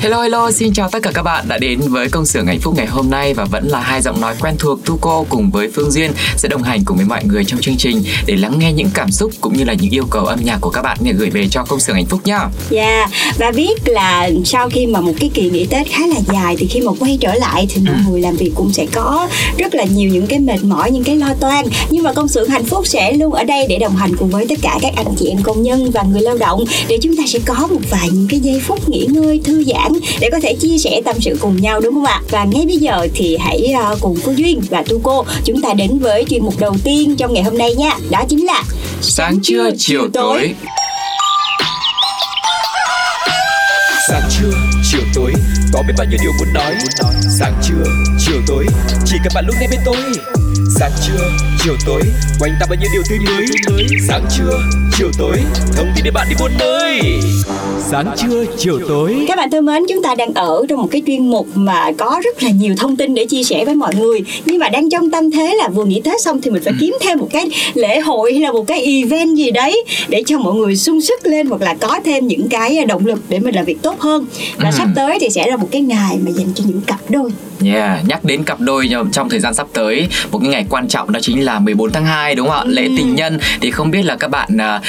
Hello hello, xin chào tất cả các bạn đã đến với công xưởng hạnh phúc ngày hôm nay và vẫn là hai giọng nói quen thuộc Tuco cùng với Phương Duyên sẽ đồng hành cùng với mọi người trong chương trình để lắng nghe những cảm xúc cũng như là những yêu cầu âm nhạc của các bạn để gửi về cho công xưởng hạnh phúc nhá. Dạ yeah. và biết là sau khi mà một cái kỳ nghỉ Tết khá là dài thì khi mà quay trở lại thì mọi người làm việc cũng sẽ có rất là nhiều những cái mệt mỏi, những cái lo toan nhưng mà công xưởng hạnh phúc sẽ luôn ở đây để đồng hành cùng với tất cả các anh chị em công nhân và người lao động để chúng ta sẽ có một vài những cái giây phút nghỉ ngơi thư giãn để có thể chia sẻ tâm sự cùng nhau đúng không ạ? Và ngay bây giờ thì hãy ờ, cùng Phương Duyên và Tu cô chúng ta đến với chuyên mục đầu tiên trong ngày hôm nay nha. Đó chính là Sáng trưa, chiều tối. Sáng trưa, chiều tối Có biết bao nhiêu điều muốn nói Sáng trưa, chiều tối Chỉ cần bạn lúc này bên tôi Sáng trưa, chiều tối Quanh ta bao nhiêu điều tươi mới. Sáng trưa, chiều tối Thông tin để bạn đi buôn nơi Sáng trưa, chiều tối. Các bạn thân mến, chúng ta đang ở trong một cái chuyên mục mà có rất là nhiều thông tin để chia sẻ với mọi người. Nhưng mà đang trong tâm thế là vừa nghỉ Tết xong thì mình phải kiếm thêm một cái lễ hội hay là một cái event gì đấy Để cho mọi người sung sức lên hoặc là có thêm những cái động lực để mình làm việc tốt hơn. Và Ừ. sắp tới thì sẽ là một cái ngày mà dành cho những cặp đôi. Yeah, nhắc đến cặp đôi trong thời gian sắp tới một cái ngày quan trọng đó chính là 14 tháng 2 đúng không ạ? Lễ tình nhân thì không biết là các bạn à,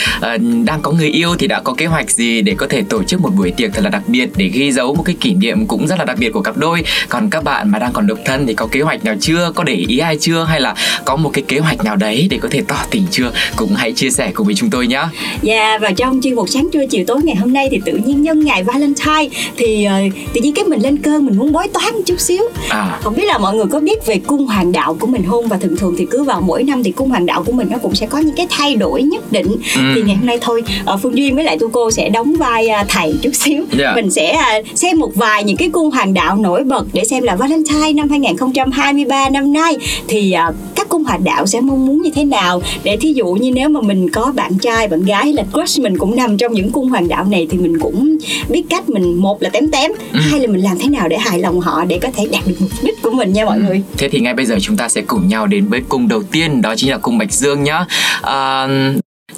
đang có người yêu thì đã có kế hoạch gì để có thể tổ chức một buổi tiệc thật là đặc biệt để ghi dấu một cái kỷ niệm cũng rất là đặc biệt của cặp đôi. Còn các bạn mà đang còn độc thân thì có kế hoạch nào chưa? Có để ý ai chưa hay là có một cái kế hoạch nào đấy để có thể tỏ tình chưa? Cũng hãy chia sẻ cùng với chúng tôi nhé. Dạ và trong chuyên mục sáng trưa chiều tối ngày hôm nay thì tự nhiên nhân ngày Valentine thì ờ, tự nhiên cái mình lên cơn mình muốn bói toán một chút xíu À, không biết là mọi người có biết về cung hoàng đạo của mình không và thường thường thì cứ vào mỗi năm thì cung hoàng đạo của mình nó cũng sẽ có những cái thay đổi nhất định Ừ. thì ngày hôm nay thôi ờ, phương duyên với lại tu cô sẽ đóng vai à, thầy chút xíu Dạ. mình sẽ à, xem một vài những cái cung hoàng đạo nổi bật để xem là valentine năm 2023 năm nay thì các cung hoàng đạo sẽ mong muốn như thế nào để thí dụ như nếu mà mình có bạn trai bạn gái hay là crush mình cũng nằm trong những cung hoàng đạo này thì mình cũng biết cách mình một là tém tém Ừ. hai là mình làm thế nào để hài lòng họ để có thể đạt được mục đích của mình nha mọi người Thế thì ngay bây giờ chúng ta sẽ cùng nhau đến với cung đầu tiên đó chính là cung Bạch Dương nhá. À,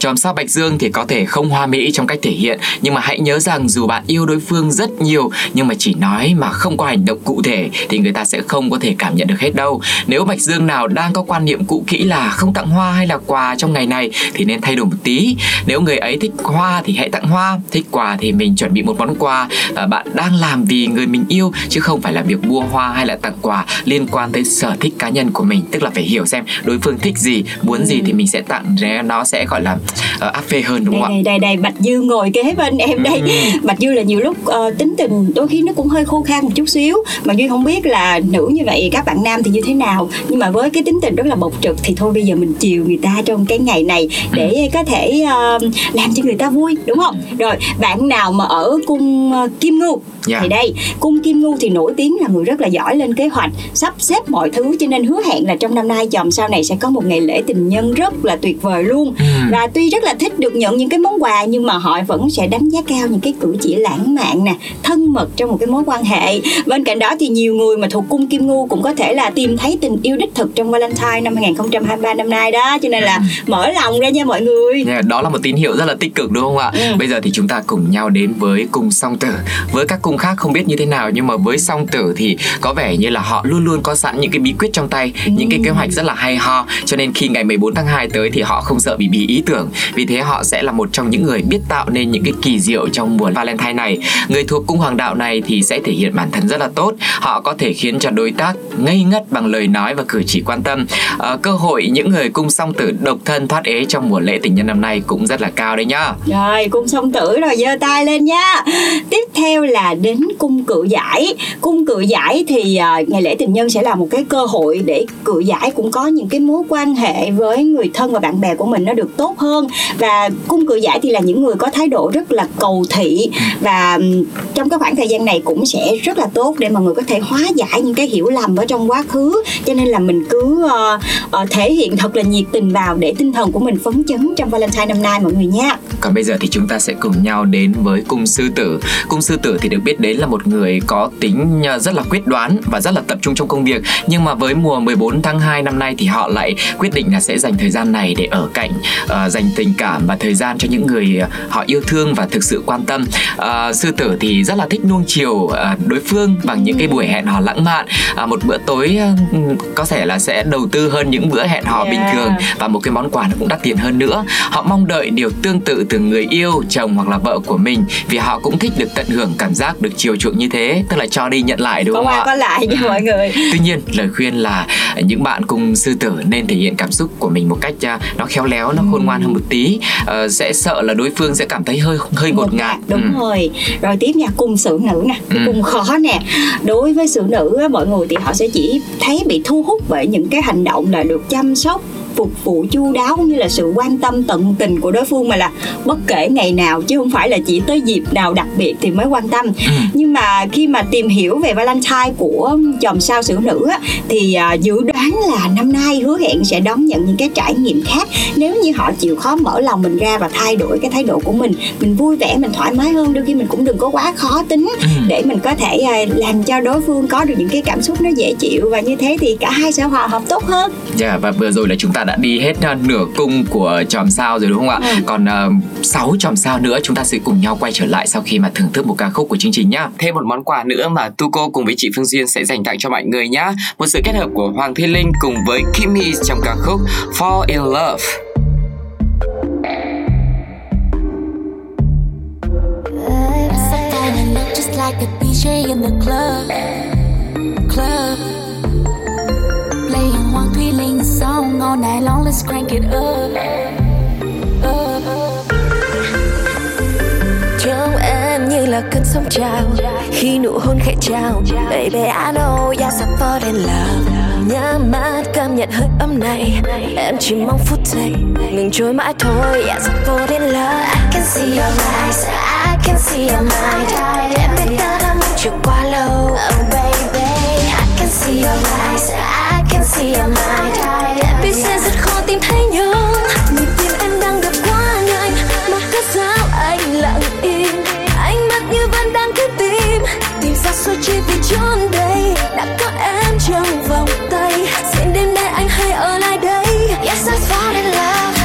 Chòm sao Bạch Dương thì có thể không hoa mỹ trong cách thể hiện Nhưng mà hãy nhớ rằng dù bạn yêu đối phương rất nhiều Nhưng mà chỉ nói mà không có hành động cụ thể Thì người ta sẽ không có thể cảm nhận được hết đâu. Nếu Bạch Dương nào đang có quan niệm cũ kỹ là không tặng hoa hay là quà trong ngày này Thì nên thay đổi một tí. Nếu người ấy thích hoa thì hãy tặng hoa Thích quà thì mình chuẩn bị một món quà à, Bạn đang làm vì người mình yêu Chứ không phải là việc mua hoa hay là tặng quà Liên quan tới sở thích cá nhân của mình. Tức là phải hiểu xem đối phương thích gì Muốn gì thì mình sẽ tặng Nó sẽ gọi là uh, áp phê hơn đúng đây không ạ? đây đây đây bạch dư ngồi kế bên em đây. Bạch dư là nhiều lúc ờ, tính tình đôi khi nó cũng hơi khô khan một chút xíu. Mà duy không biết là nữ như vậy các bạn nam thì như thế nào. Nhưng mà với cái tính tình rất là bộc trực thì thôi bây giờ mình chiều người ta trong cái ngày này để có thể ờ, làm cho người ta vui đúng không? Rồi bạn nào mà ở cung ờ, kim ngưu? Dạ. thì đây cung kim ngưu thì nổi tiếng là người rất là giỏi lên kế hoạch sắp xếp mọi thứ. Cho nên hứa hẹn là trong năm nay chòm sau này sẽ có một ngày lễ tình nhân rất là tuyệt vời luôn. Ừ. và tuy rất là thích được nhận những cái món quà nhưng mà họ vẫn sẽ đánh giá cao những cái cử chỉ lãng mạn nè thân mật trong một cái mối quan hệ bên cạnh đó thì nhiều người mà thuộc cung kim ngưu cũng có thể là tìm thấy tình yêu đích thực trong Valentine năm 2023 năm nay đó cho nên là mở lòng ra nha mọi người đó là một tín hiệu rất là tích cực đúng không ạ? Ừ. Bây giờ thì chúng ta cùng nhau đến với cung song tử. Với các cung khác không biết như thế nào nhưng mà với song tử thì có vẻ như là họ luôn luôn có sẵn những cái bí quyết trong tay, những cái kế hoạch rất là hay ho. Cho nên khi ngày 14 tháng 2 tới thì họ không sợ bị bí ý tưởng tưởng. Vì thế họ sẽ là một trong những người biết tạo nên những cái kỳ diệu trong mùa Valentine này. Người thuộc cung hoàng đạo này thì sẽ thể hiện bản thân rất là tốt. Họ có thể khiến cho đối tác ngây ngất bằng lời nói và cử chỉ quan tâm. À, cơ hội những người cung song tử độc thân thoát ế trong mùa lễ tình nhân năm nay cũng rất là cao đấy nhá. Rồi, cung song tử rồi giơ tay lên nha. Tiếp theo là đến cung cự giải. Cung cự giải thì uh, ngày lễ tình nhân sẽ là một cái cơ hội để cự giải cũng có những cái mối quan hệ với người thân và bạn bè của mình nó được tốt hơn và cung cự giải thì là những người có thái độ rất là cầu thị và trong cái khoảng thời gian này cũng sẽ rất là tốt để mọi người có thể hóa giải những cái hiểu lầm ở trong quá khứ cho nên là mình cứ uh, uh, thể hiện thật là nhiệt tình vào để tinh thần của mình phấn chấn trong Valentine năm nay mọi người nha. Còn bây giờ thì chúng ta sẽ cùng nhau đến với cung sư tử. Cung sư tử thì được biết đến là một người có tính ờ, rất là quyết đoán và rất là tập trung trong công việc nhưng mà với mùa 14 tháng 2 năm nay thì họ lại quyết định là sẽ dành thời gian này để ở cạnh uh, dành tình cảm và thời gian cho những người uh, họ yêu thương và thực sự quan tâm. Uh, sư tử thì rất là thích nuông chiều uh, đối phương bằng những cái buổi hẹn hò lãng mạn. Uh, một bữa tối có thể là sẽ đầu tư hơn những bữa hẹn hò yeah. bình thường và một cái món quà nó cũng đắt tiền hơn nữa. Họ mong đợi điều tương tự từ người yêu, chồng hoặc là vợ của mình vì họ cũng thích được tận hưởng cảm giác được chiều chuộng như thế, tức là cho đi nhận lại đúng không qua ạ? có lại nha mọi người. Tuy nhiên lời khuyên là những bạn cùng sư tử nên thể hiện cảm xúc của mình một cách uh, nó khéo léo nó khôn ngoan hơn một tí uh, sẽ sợ là đối phương sẽ cảm thấy hơi hơi ngột ngạt đúng ừ. rồi rồi tiếp nha cung xử nữ nè ừ. cung khó nè đối với xử nữ mọi người thì họ sẽ chỉ thấy bị thu hút bởi những cái hành động là được chăm sóc phục vụ chu đáo cũng như là sự quan tâm tận tình của đối phương mà là bất kể ngày nào chứ không phải là chỉ tới dịp nào đặc biệt thì mới quan tâm ừ. nhưng mà khi mà tìm hiểu về Valentine của chòm sao xử nữ á, thì uh, dự đoán là năm nay hứa hẹn sẽ đón nhận những cái trải nghiệm khác nếu như họ chịu khó mở lòng mình ra và thay đổi cái thái độ của mình mình vui vẻ mình thoải mái hơn đôi khi mình cũng đừng có quá khó tính ừ. để mình có thể uh, làm cho đối phương có được những cái cảm xúc nó dễ chịu và như thế thì cả hai sẽ hòa hợp tốt hơn. Dạ yeah, và vừa rồi là chúng ta đã đi hết uh, nửa cung của chòm sao rồi đúng không ạ? Ừ. Còn uh, 6 chòm sao nữa chúng ta sẽ cùng nhau quay trở lại sau khi mà thưởng thức một ca khúc của chương trình nhá. Thêm một món quà nữa mà Tuco cùng với chị Phương Duyên sẽ dành tặng cho mọi người nhá. Một sự kết hợp của Hoàng Thiên Linh cùng với Kimmy trong ca khúc Fall in Love. like a DJ in the club, club song all night long, let's crank it up. Trong em như là cơn sóng trào. Khi nụ hôn khẽ trao Baby I know you're I fall in love. Nhắm mắt cảm nhận hơi ấm này. Em chỉ mong phút giây Ngừng trôi mãi thôi. Yes I fall in love. I can see your eyes I can see your mind. Em biết ta đã mong chờ quá lâu. Oh baby I can see your eyes I can see your mind Biết sẽ rất khó tìm thấy nhau. Nhịp tim em đang đập quá nhanh Mà cớ sao anh lặng im. Ánh mắt như vẫn đang cứ tìm Tìm ra suốt chỉ vì chốn đây. Đã có em trong vòng tay Xin đêm nay anh hãy ở lại đây. Yes, I fall in love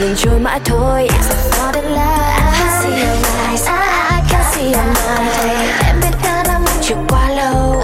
ngừng trôi mãi thôi. Yes I fall I can see your eyes I can see your mind Em biết ta đã mong chờ quá lâu.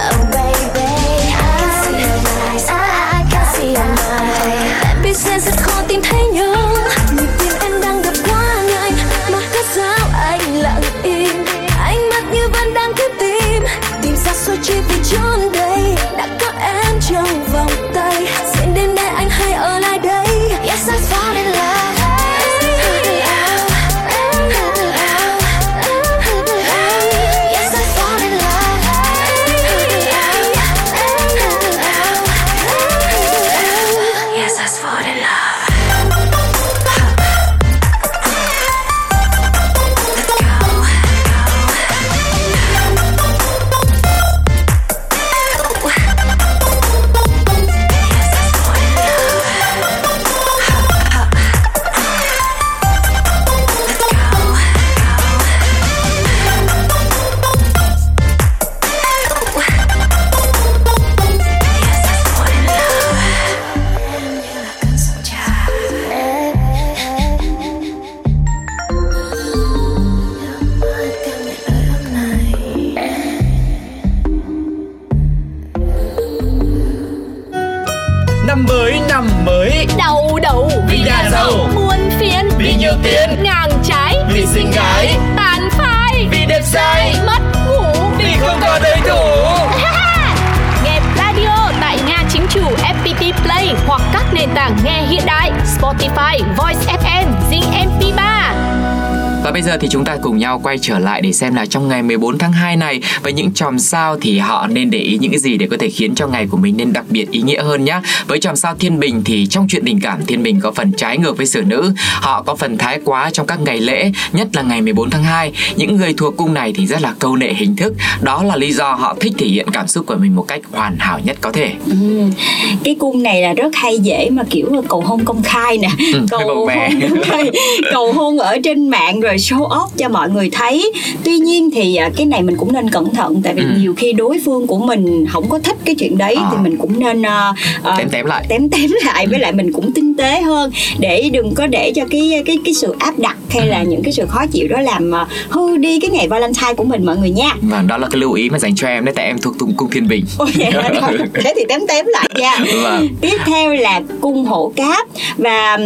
Giờ thì chúng ta cùng nhau quay trở lại để xem là trong ngày 14 tháng 2 này với những chòm sao thì họ nên để ý những cái gì để có thể khiến cho ngày của mình nên đặc biệt ý nghĩa hơn nhé. Với chòm sao Thiên Bình thì trong chuyện tình cảm Thiên Bình có phần trái ngược với sử nữ. Họ có phần thái quá trong các ngày lễ, nhất là ngày 14 tháng 2. Những người thuộc cung này thì rất là câu nệ hình thức. Đó là lý do họ thích thể hiện cảm xúc của mình một cách hoàn hảo nhất có thể. Ừ. cái cung này là rất hay dễ mà kiểu cầu hôn công khai nè Ừ, cầu hôn cầu hôn ở trên mạng rồi show off cho mọi người thấy tuy nhiên thì à, cái này mình cũng nên cẩn thận tại vì Ừ. nhiều khi đối phương của mình không có thích cái chuyện đấy À. thì mình cũng nên à, Tém tém lại. tém tém lại với lại mình cũng tinh tế hơn để đừng có để cho cái cái cái sự áp đặt hay là những cái sự khó chịu đó làm hư đi cái ngày Valentine của mình mọi người nha Và đó là cái lưu ý mà dành cho em đấy tại em thuộc cung cung Thiên Bình. Ôi vậy? Thôi, thế thì tém tém lại nha Vâng. tiếp theo là cung hổ cáp và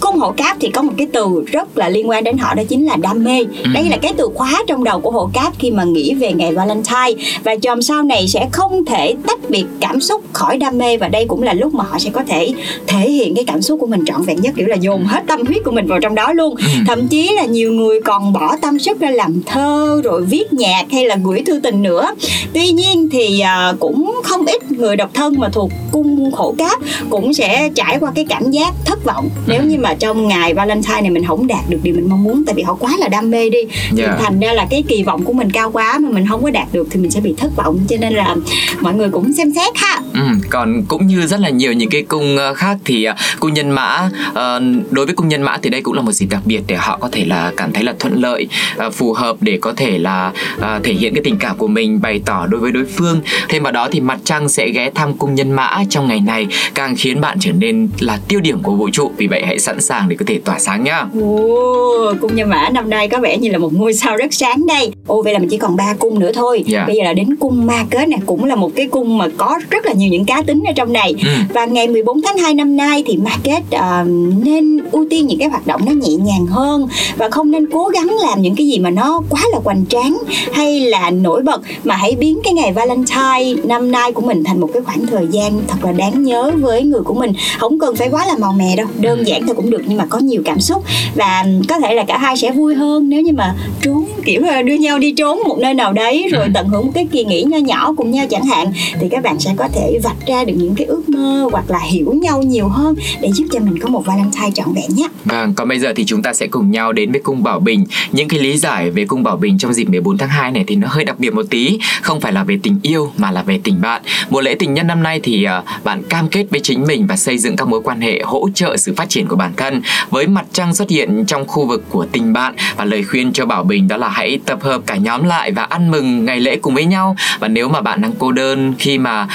cung hổ cáp thì có một cái từ rất là liên quan đến họ đó chính là đam mê. Ừ. đây là cái từ khóa trong đầu của hổ cáp khi mà nghĩ về ngày valentine. Và chòm sao này sẽ không thể tách biệt cảm xúc khỏi đam mê và đây cũng là lúc mà họ sẽ có thể thể hiện cái cảm xúc của mình trọn vẹn nhất kiểu là dồn hết tâm huyết của mình vào trong đó luôn. Ừ. thậm chí là nhiều người còn bỏ tâm sức ra làm thơ rồi viết nhạc hay là gửi thư tình nữa. Tuy nhiên thì à, cũng không ít người độc thân mà thuộc cung khổ cáp cũng sẽ trải qua cái cảm giác thất vọng. Nếu như mà trong ngày Valentine này mình không đạt được điều mình mong muốn tại vì họ quá là đam mê đi. Thì Yeah. thành ra là cái kỳ vọng của mình cao quá mà mình không có đạt được thì mình sẽ bị thất vọng. Cho nên là mọi người cũng xem xét ha Ừ, còn cũng như rất là nhiều những cái cung ờ, khác thì ờ, cung nhân mã ờ, đối với cung nhân mã thì đây cũng là một dịp đặc biệt để họ có thể là cảm thấy là thuận lợi phù hợp để có thể là thể hiện cái tình cảm của mình bày tỏ đối với đối phương thêm vào đó thì mặt trăng sẽ ghé thăm cung nhân mã trong ngày này càng khiến bạn trở nên là tiêu điểm của vũ trụ vì vậy hãy sẵn sàng để có thể tỏa sáng nhá Ồ, cung nhân mã năm nay có vẻ như là một ngôi sao rất sáng đây. Ồ vậy là mình chỉ còn ba cung nữa thôi. Dạ. Bây giờ là đến cung ma kết này cũng là một cái cung mà có rất là nhiều những cá tính ở trong này. Ừ. Và ngày 14 tháng 2 năm nay thì ma kết ờ, nên ưu tiên những cái hoạt động nó nhẹ nhàng hơn và không nên cố gắng làm những cái gì mà nó quá là hoành tráng hay là nổi bật mà hãy biến cái ngày Valentine năm nay của mình thành một cái khoảng thời gian thật là đáng nhớ với người của mình. Không cần phải quá là màu mè đâu, đơn giản thôi cũng được nhưng mà có nhiều cảm xúc và có thể là cả hai sẽ vui hơn nếu như mà trốn kiểu là đưa nhau đi trốn một nơi nào đấy rồi Ừ. tận hưởng một cái kỳ nghỉ nho nhỏ cùng nhau chẳng hạn thì các bạn sẽ có thể vạch ra được những cái ước mơ hoặc là hiểu nhau nhiều hơn để giúp cho mình có một Valentine trọn vẹn nhé. Vâng, còn bây giờ thì chúng ta sẽ cùng nhau đến với cung Bảo Bình. Những cái lý giải về cung Bảo Bình trong dịp 14 tháng 2 này thì nó hơi đặc biệt một tí, không phải là về tình yêu mà là về tình bạn. Mùa lễ tình nhân năm nay thì à, bạn cam kết với chính mình và xây dựng các mối quan hệ hỗ trợ sự phát triển của bản thân. Với mặt trăng xuất hiện trong khu vực của tình bạn và lời khuyên cho Bảo Bình đó là hãy tập hợp cả nhóm lại và ăn mừng ngày lễ cùng với nhau. Và nếu mà bạn đang cô đơn khi mà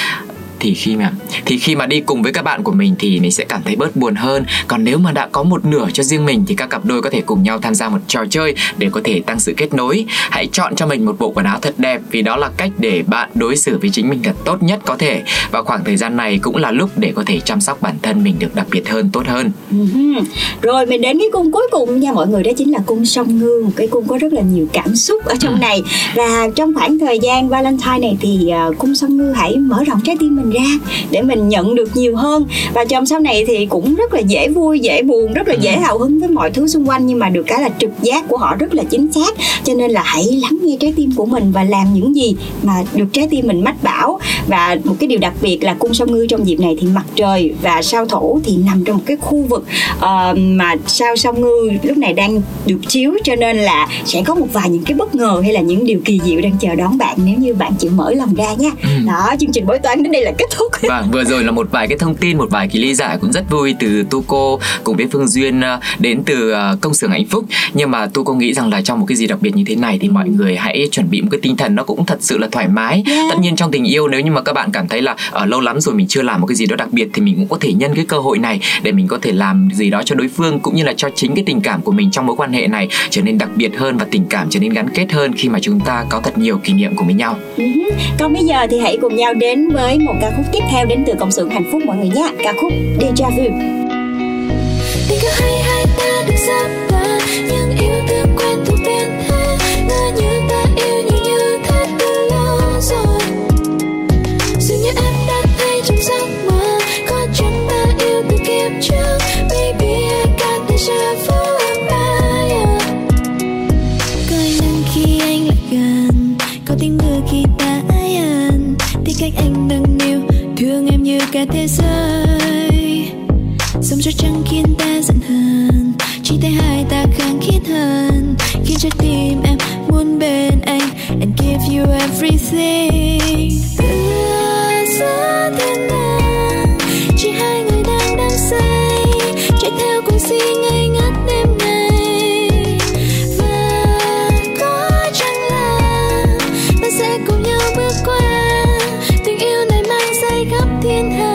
thì khi mà thì khi mà đi cùng với các bạn của mình thì mình sẽ cảm thấy bớt buồn hơn. Còn nếu mà đã có một nửa cho riêng mình thì các cặp đôi có thể cùng nhau tham gia một trò chơi để có thể tăng sự kết nối. Hãy chọn cho mình một bộ quần áo thật đẹp vì đó là cách để bạn đối xử với chính mình thật tốt nhất có thể. Và khoảng thời gian này cũng là lúc để có thể chăm sóc bản thân mình được đặc biệt hơn tốt hơn. Rồi mình đến cái cung cuối cùng nha. Mọi người đó chính là cung song ngư một cái cung có rất là nhiều cảm xúc ở trong này. Và trong khoảng thời gian Valentine này thì cung song ngư hãy mở rộng trái tim mình ra để mình nhận được nhiều hơn. Và trong sau này thì cũng rất là dễ vui dễ buồn rất là dễ hào hứng với mọi thứ xung quanh nhưng mà được cái là trực giác của họ rất là chính xác. Cho nên là hãy lắng nghe trái tim của mình và làm những gì mà được trái tim mình mách bảo. Và một cái điều đặc biệt là cung song ngư trong dịp này thì mặt trời và sao thổ thì nằm trong một cái khu vực ờ, mà sao song ngư lúc này đang được chiếu. Cho nên là sẽ có một vài những cái bất ngờ hay là những điều kỳ diệu đang chờ đón bạn. Nếu như bạn chịu mở lòng ra nha. Ừ. đó chương trình bói toán đến đây là kết thúc Vâng, vừa rồi là một vài cái thông tin, một vài cái lý giải cũng rất vui từ Tuco cùng với Phương Duyên ờ, đến từ ờ, công xưởng hạnh phúc. Nhưng mà Tuco nghĩ rằng là trong một cái gì đặc biệt như thế này thì mọi người hãy chuẩn bị một cái tinh thần nó cũng thật sự là thoải mái. Yeah. Tất nhiên trong tình yêu nếu như mà các bạn cảm thấy là ở lâu lắm rồi mình chưa làm một cái gì đó đặc biệt thì mình cũng có thể nhân cái cơ hội này để mình có thể làm gì đó cho đối phương cũng như là cho chính cái tình cảm của mình trong mối quan hệ này trở nên đặc biệt hơn và tình cảm trở nên gắn kết hơn khi mà chúng ta có thật nhiều kỷ niệm cùng với nhau. Ừ. Còn bây giờ thì hãy cùng nhau đến với một ca khúc tiếp theo đến từ công sự hạnh phúc mọi người nhé. Ca khúc Deja Vu. Tình hay hai ta giữa thế giới, dẫu cho trăng khiến ta giận hờn chỉ thấy hai ta kháng khít hơn. Khiến trái tim em muốn bên anh and give you everything. Ưa gió thiên ngàn chỉ hai người đang đang say. Chạy theo cuồng si ngây ngất đêm ngày và có chăng là ta sẽ cùng nhau bước qua. Tình yêu này mang say khắp thiên hạ.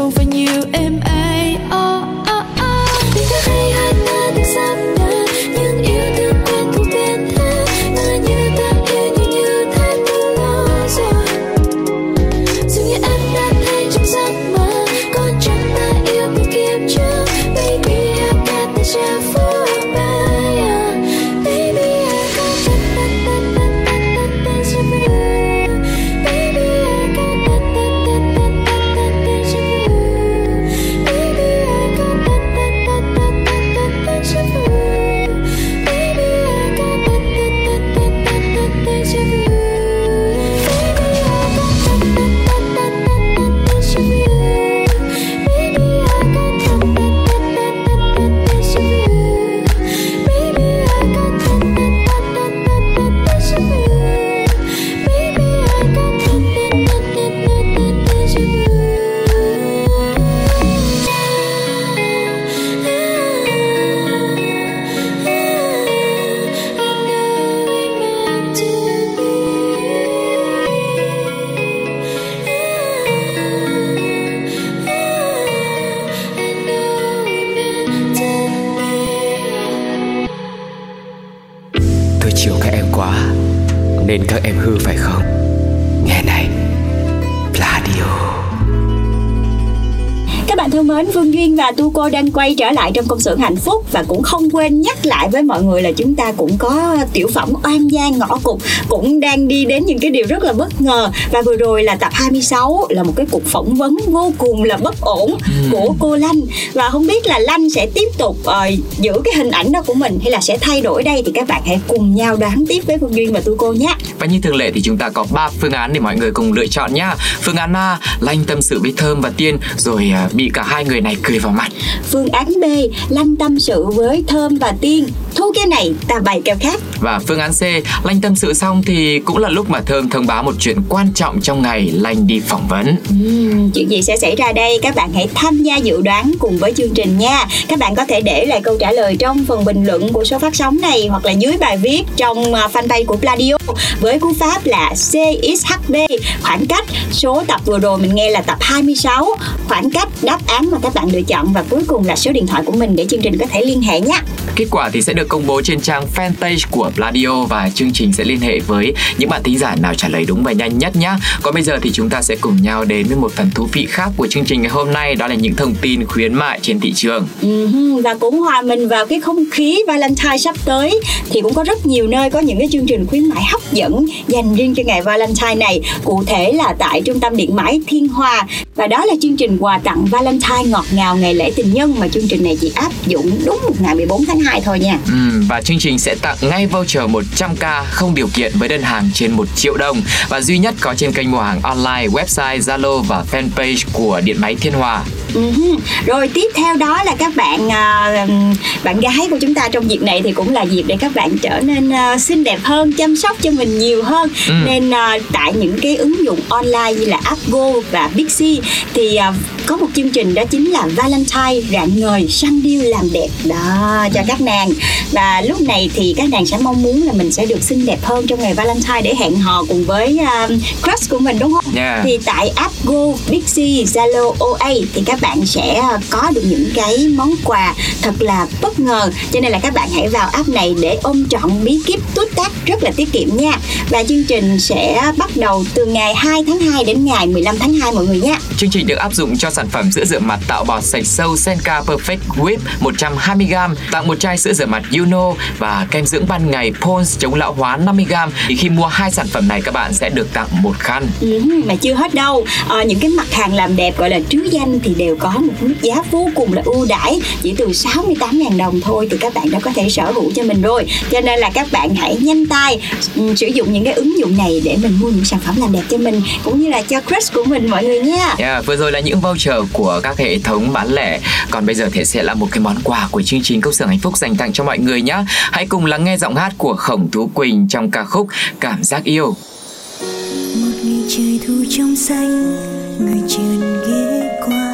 Đậm sâu và Nên các em hư phải không? Thân mến, Phương Duyên và Tu Cô đang quay trở lại trong công xưởng hạnh phúc và cũng không quên nhắc lại với mọi người là chúng ta cũng có tiểu phẩm oan gia ngõ cụt cũng đang đi đến những cái điều rất là bất ngờ và vừa rồi là tập 26 là một cái cuộc phỏng vấn vô cùng là bất ổn của cô Lanh và không biết là Lanh sẽ tiếp tục uh, giữ cái hình ảnh đó của mình hay là sẽ thay đổi đây thì các bạn hãy cùng nhau đoán tiếp với Phương Duyên và Tu Cô nhé. Và như thường lệ thì chúng ta có 3 phương án để mọi người cùng lựa chọn nhá. Phương án A, Lanh tâm sự với Thơm và Tiên rồi à, bị cả hai người này cười vào mặt. Phương án B, Lanh tâm sự với Thơm và Tiên. Thu cái này ta bày kèo khác. Và phương án C, Lanh tâm sự xong thì cũng là lúc mà Thơm thông báo một chuyện quan trọng trong ngày Lanh đi phỏng vấn. Ừm, chuyện gì sẽ xảy ra đây? Các bạn hãy tham gia dự đoán cùng với chương trình nha. Các bạn có thể để lại câu trả lời trong phần bình luận của số phát sóng này hoặc là dưới bài viết trong à, fanpage của Pladio với cú pháp là CXHB khoảng cách số tập vừa rồi mình nghe là tập 26 khoảng cách đáp án mà các bạn lựa chọn và cuối cùng là số điện thoại của mình để chương trình có thể liên hệ nhé. Kết quả thì sẽ được công bố trên trang fanpage của Pladio và chương trình sẽ liên hệ với những bạn thính giả nào trả lời đúng và nhanh nhất nhé. Còn bây giờ thì chúng ta sẽ cùng nhau đến với một phần thú vị khác của chương trình ngày hôm nay đó là những thông tin khuyến mại trên thị trường. Ừm, và cũng hòa mình vào cái không khí Valentine sắp tới thì cũng có rất nhiều nơi có những cái chương trình khuyến mại hấp dẫn dành riêng cho ngày Valentine này cụ thể là tại trung tâm điện máy Thiên Hòa và đó là chương trình quà tặng Valentine ngọt ngào ngày lễ tình nhân mà chương trình này chỉ áp dụng đúng một ngày 14 tháng 2 thôi nha Ừm, và chương trình sẽ tặng ngay voucher 100k không điều kiện với đơn hàng trên 1 triệu đồng và duy nhất có trên kênh mua hàng online, website, Zalo và fanpage của Điện máy Thiên Hòa. Ừm, rồi tiếp theo đó là các bạn à, bạn gái của chúng ta trong dịp này thì cũng là dịp để các bạn trở nên à, xinh đẹp hơn chăm sóc cho mình nhiều hơn Ừ. nên à, tại những cái ứng dụng online như là Appgo và Bixi thì à, có một chương trình đó chính là Valentine rạng ngời săn điêu làm đẹp đó cho các nàng và lúc này thì các nàng sẽ mong muốn là mình sẽ được xinh đẹp hơn trong ngày Valentine để hẹn hò cùng với uh, crush của mình đúng không? Yeah. Thì tại app Go, Bixi, Zalo, OA thì các bạn sẽ uh, có được những cái món quà thật là bất ngờ cho nên là các bạn hãy vào app này để ôm trọn bí kíp tút tát rất là tiết kiệm nha và chương trình sẽ bắt đầu từ ngày 2 tháng 2 đến ngày 15 tháng 2 mọi người nha Chương trình được áp dụng cho sản phẩm sữa rửa mặt tạo bọt sạch sâu Senka Perfect Whip 120g, tặng một chai sữa rửa mặt Uno và kem dưỡng ban ngày Pond's chống lão hóa 50g. Thì khi mua hai sản phẩm này các bạn sẽ được tặng một khăn. Ừ, mà chưa hết đâu. À, những cái mặt hàng làm đẹp gọi là trứ danh thì đều có một mức giá vô cùng là ưu đãi chỉ từ 68.000 đồng thôi thì các bạn đã có thể sở hữu cho mình rồi. Cho nên là các bạn hãy nhanh tay ừ, sử dụng những cái ứng dụng này để mình mua những sản phẩm làm đẹp cho mình cũng như là cho crush của mình mọi người nha. Yeah, vừa rồi là những voucher của các hệ thống bán lẻ. Còn bây giờ thì sẽ là một cái món quà của chương trình câu xưởng Hạnh Phúc dành tặng cho mọi người nhé Hãy cùng lắng nghe giọng hát của Khổng Tú Quỳnh trong ca khúc Cảm giác yêu trời thu trong xanh người trườn ghé qua.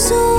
Sao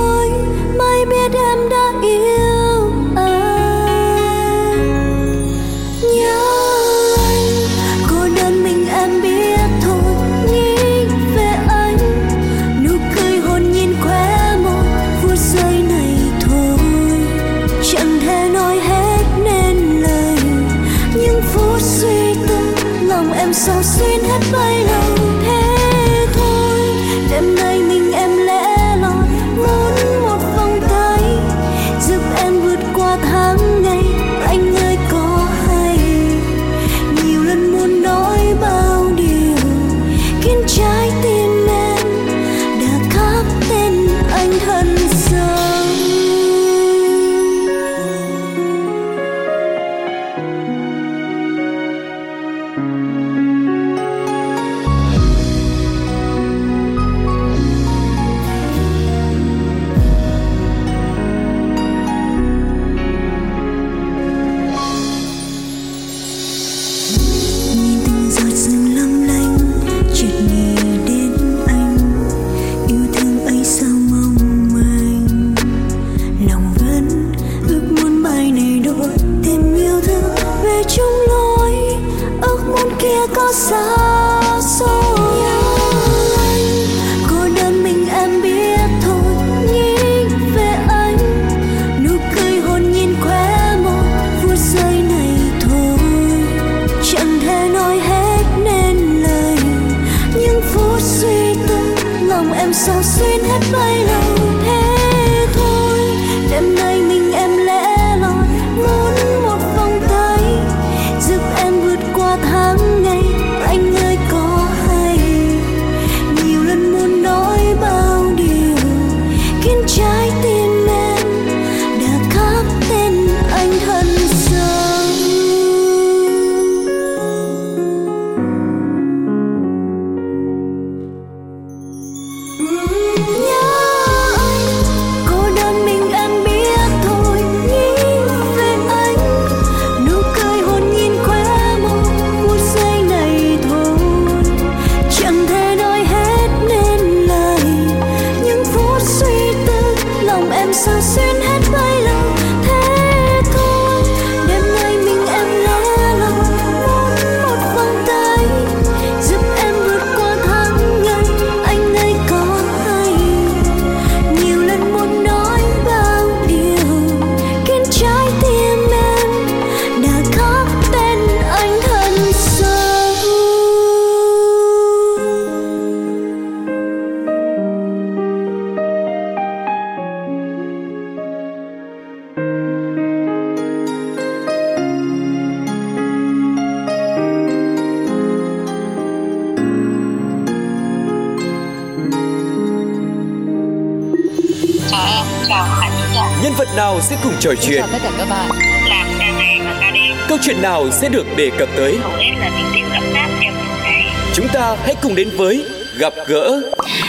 trò chuyện? tất cả các bạn. Làm ca này và ca đêm Câu chuyện nào sẽ được đề cập tới? hầu hết là những điều ấm áp trong từng ngày. Chúng ta hãy cùng đến với gặp gỡ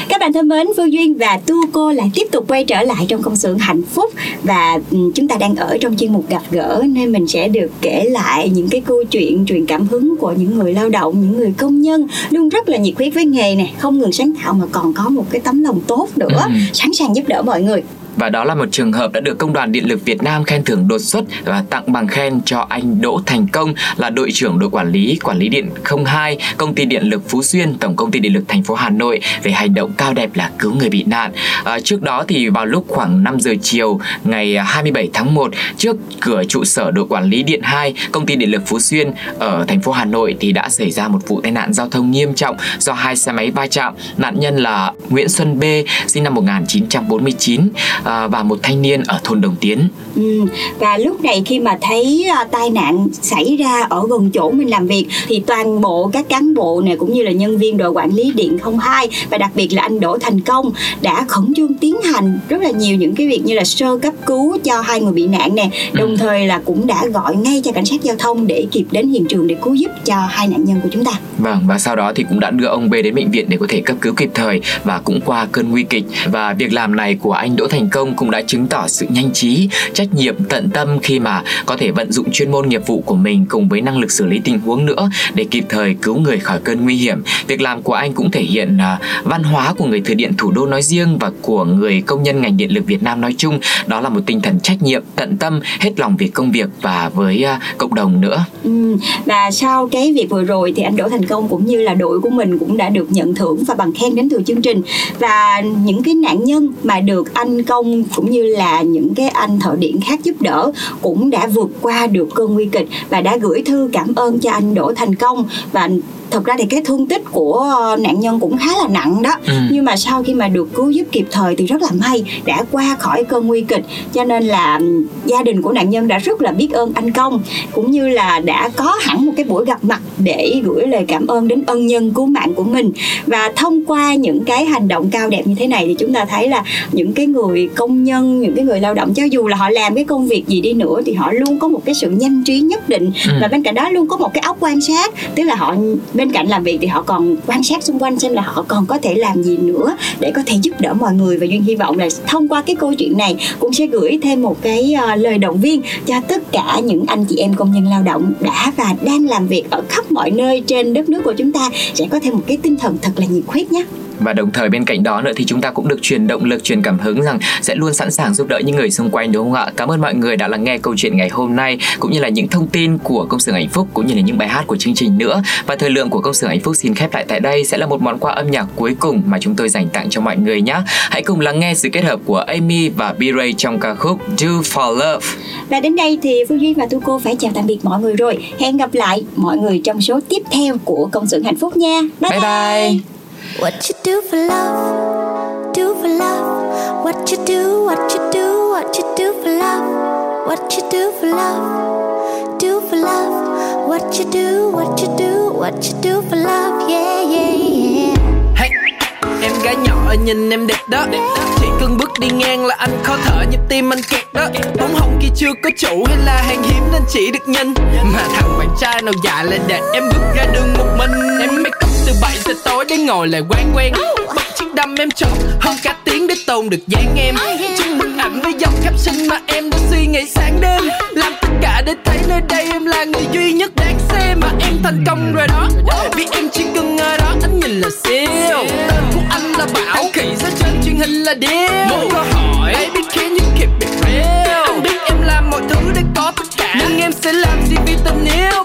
Các bạn thân mến, Phương Duyên và Tu Cô lại tiếp tục quay trở lại trong công xưởng hạnh phúc và ừ, chúng ta đang ở trong chuyên mục gặp gỡ nên mình sẽ được kể lại những cái câu chuyện truyền cảm hứng của những người lao động, những người công nhân luôn rất là nhiệt huyết với nghề này, không ngừng sáng tạo mà còn có một cái tấm lòng tốt nữa, Ừ. sẵn sàng giúp đỡ mọi người. Và đó là một trường hợp đã được Công đoàn Điện lực Việt Nam khen thưởng đột xuất và tặng bằng khen cho anh Đỗ Thành Công là đội trưởng đội quản lý quản lý điện 02 Công ty Điện lực Phú Xuyên Tổng Công ty Điện lực thành phố Hà Nội về hành động cao đẹp là cứu người bị nạn. À, trước đó thì vào lúc khoảng 5 giờ chiều ngày 27 tháng 1 trước cửa trụ sở đội quản lý điện 2 Công ty Điện lực Phú Xuyên ở thành phố Hà Nội thì đã xảy ra một vụ tai nạn giao thông nghiêm trọng do hai xe máy va chạm. Nạn nhân là Nguyễn Xuân B sinh năm 1949 à, và một thanh niên ở thôn Đồng Tiến. Ừ. Và lúc này khi mà thấy à, tai nạn xảy ra ở gần chỗ mình làm việc thì toàn bộ các cán bộ này cũng như là nhân viên đội quản lý điện 02 và đặc biệt là anh Đỗ Thành Công đã khẩn trương tiến hành rất là nhiều những cái việc như là sơ cấp cứu cho hai người bị nạn nè, đồng thời là cũng đã gọi ngay cho cảnh sát giao thông để kịp đến hiện trường để cứu giúp cho hai nạn nhân của chúng ta. Vâng và sau đó thì cũng đã đưa ông B đến bệnh viện để có thể cấp cứu kịp thời và cũng qua cơn nguy kịch và việc làm này của anh Đỗ Thành Công công cũng đã chứng tỏ sự nhanh trí, trách nhiệm, tận tâm khi mà có thể vận dụng chuyên môn nghiệp vụ của mình cùng với năng lực xử lý tình huống nữa để kịp thời cứu người khỏi cơn nguy hiểm. Việc làm của anh cũng thể hiện à, văn hóa của người thủy điện thủ đô nói riêng và của người công nhân ngành điện lực Việt Nam nói chung, đó là một tinh thần trách nhiệm, tận tâm, hết lòng vì công việc và với à, cộng đồng nữa. Ừ. Và sau cái việc vừa rồi thì anh Đỗ Thành Công cũng như là đội của mình cũng đã được nhận thưởng và bằng khen đến từ chương trình và những cái nạn nhân mà được anh Công cũng như là những cái anh thợ điện khác giúp đỡ cũng đã vượt qua được cơn nguy kịch và đã gửi thư cảm ơn cho anh Đỗ Thành Công. Và thật ra thì cái thương tích của ờ, nạn nhân cũng khá là nặng đó Ừ. nhưng mà sau khi mà được cứu giúp kịp thời thì rất là may đã qua khỏi cơn nguy kịch cho nên là gia đình của nạn nhân đã rất là biết ơn anh công cũng như là đã có hẳn một cái buổi gặp mặt để gửi lời cảm ơn đến ân nhân cứu mạng của mình và thông qua những cái hành động cao đẹp như thế này thì chúng ta thấy là những cái người công nhân những cái người lao động cho dù là họ làm cái công việc gì đi nữa thì họ luôn có một cái sự nhanh trí nhất định Ừ. và bên cạnh đó luôn có một cái óc quan sát tức là họ bên bên cạnh làm việc thì họ còn quan sát xung quanh xem là họ còn có thể làm gì nữa để có thể giúp đỡ mọi người. Và duyên hy vọng là thông qua cái câu chuyện này cũng sẽ gửi thêm một cái ờ, lời động viên cho tất cả những anh chị em công nhân lao động đã và đang làm việc ở khắp mọi nơi trên đất nước của chúng ta. Sẽ có thêm một cái tinh thần thật là nhiệt huyết nhé. Và đồng thời bên cạnh đó nữa thì chúng ta cũng được truyền động lực, truyền cảm hứng rằng sẽ luôn sẵn sàng giúp đỡ những người xung quanh đúng không ạ? Cảm ơn mọi người đã lắng nghe câu chuyện ngày hôm nay cũng như là những thông tin của công xưởng hạnh phúc cũng như là những bài hát của chương trình nữa. Và thời lượng của công xưởng hạnh phúc xin khép lại tại đây sẽ là một món quà âm nhạc cuối cùng mà chúng tôi dành tặng cho mọi người nhé. Hãy cùng lắng nghe sự kết hợp của Amy và B-Ray trong ca khúc Do For Love. và đến đây thì Phương Duyên và Tu Cô phải chào tạm biệt mọi người rồi hẹn gặp lại mọi người trong số tiếp theo của công xưởng hạnh phúc nha bye Bye bye. What you do for love, do for love. What you do, what you do, what you do for love. What you do for love, do for love. What you do, what you do, what you do for love. Yeah, yeah, yeah. Em gái nhỏ nhìn em đẹp đó. Chỉ cần bước đi ngang là anh khó thở, nhịp tim anh kẹt đó. Bóng hồng kia chưa có chủ hay là hàng hiếm nên chỉ được nhìn. Mà thằng bạn trai nào dạ lại để em bước ra đường một mình. Em make up từ 7 giờ tối để ngồi lại quán quen đâm em chọn hơn cả tiếng để tôn được dáng em. Trong bức ảnh với dòng caption mà em đã suy nghĩ sáng đêm. Làm tất cả để thấy nơi đây em là người duy nhất đáng xem. Mà em thành công rồi đó Vì em chỉ cần ở đó anh nhìn là siêu. Tên của anh là Bảo Khỉ ra trên truyền hình là điêu. Một câu hỏi. Baby can you keep it real Anh biết em làm mọi thứ để có tất cả. Nhưng em sẽ làm gì vì tình yêu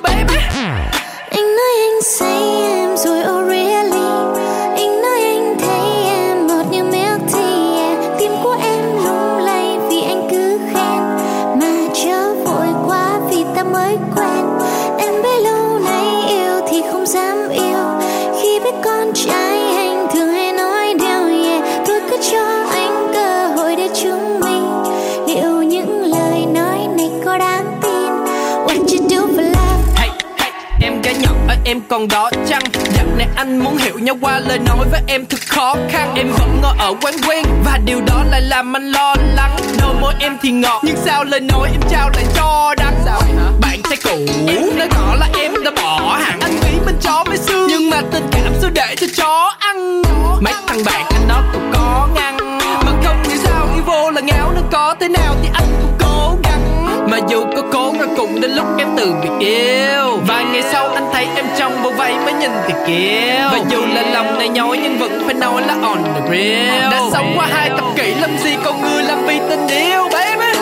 em em còn đó chăng? Dạo này anh muốn hiểu nhau qua lời nói với em thật khó khăn. Em vẫn ngồi ở quán quen Và điều đó lại làm anh lo lắng. Đôi môi em thì ngọt Nhưng sao lời nói em trao lại cho đắng? Sao hả? Bạn trai cũ Nói rõ là em đã bỏ hẳn. Anh nghĩ mình chó với xương Nhưng mà tình cảm sao để cho chó ăn Mấy thằng bạn anh nó cũng có ngăn. Mà không nghĩ sao yêu vô là ngáo Nó có thế nào thì anh cũng cố gắng. Mà dù có cố rồi cũng đến lúc em từ biệt yêu. Vài ngày sau anh thấy em trong bộ váy mới nhìn thì kiêu Và dù là lòng này nhói nhưng vẫn phải nói là on the real. Đã sống qua hai thập kỷ làm gì còn người làm vì tình yêu baby